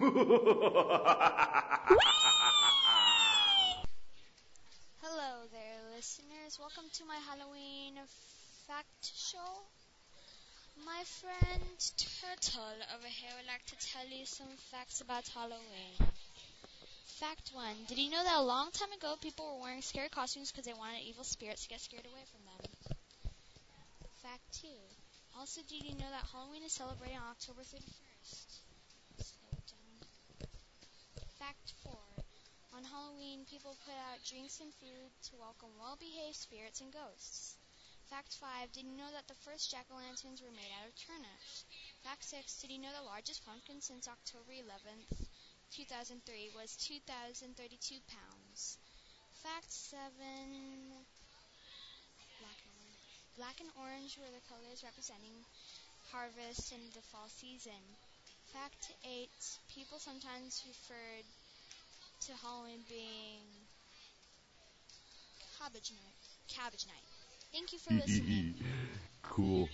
Hello there, listeners. Welcome to my Halloween fact show. My friend Turtle over here would like to tell you some facts about Halloween. Fact 1. Did you know that a long time ago people were wearing scary costumes because they wanted evil spirits to get scared away from them? Fact 2. Also, did you know that Halloween is celebrated on October 31st? Halloween, people put out drinks and food to welcome well-behaved spirits and ghosts. Fact 5. Did you know that the first jack-o'-lanterns were made out of turnips? Fact 6. Did you know the largest pumpkin since October 11th, 2003 was 2,032 pounds? Fact 7. Black and orange. Black and orange were the colors representing harvest in the fall season. Fact 8. People sometimes referred to Halloween being cabbage night. Cabbage night. Thank you for listening. cool.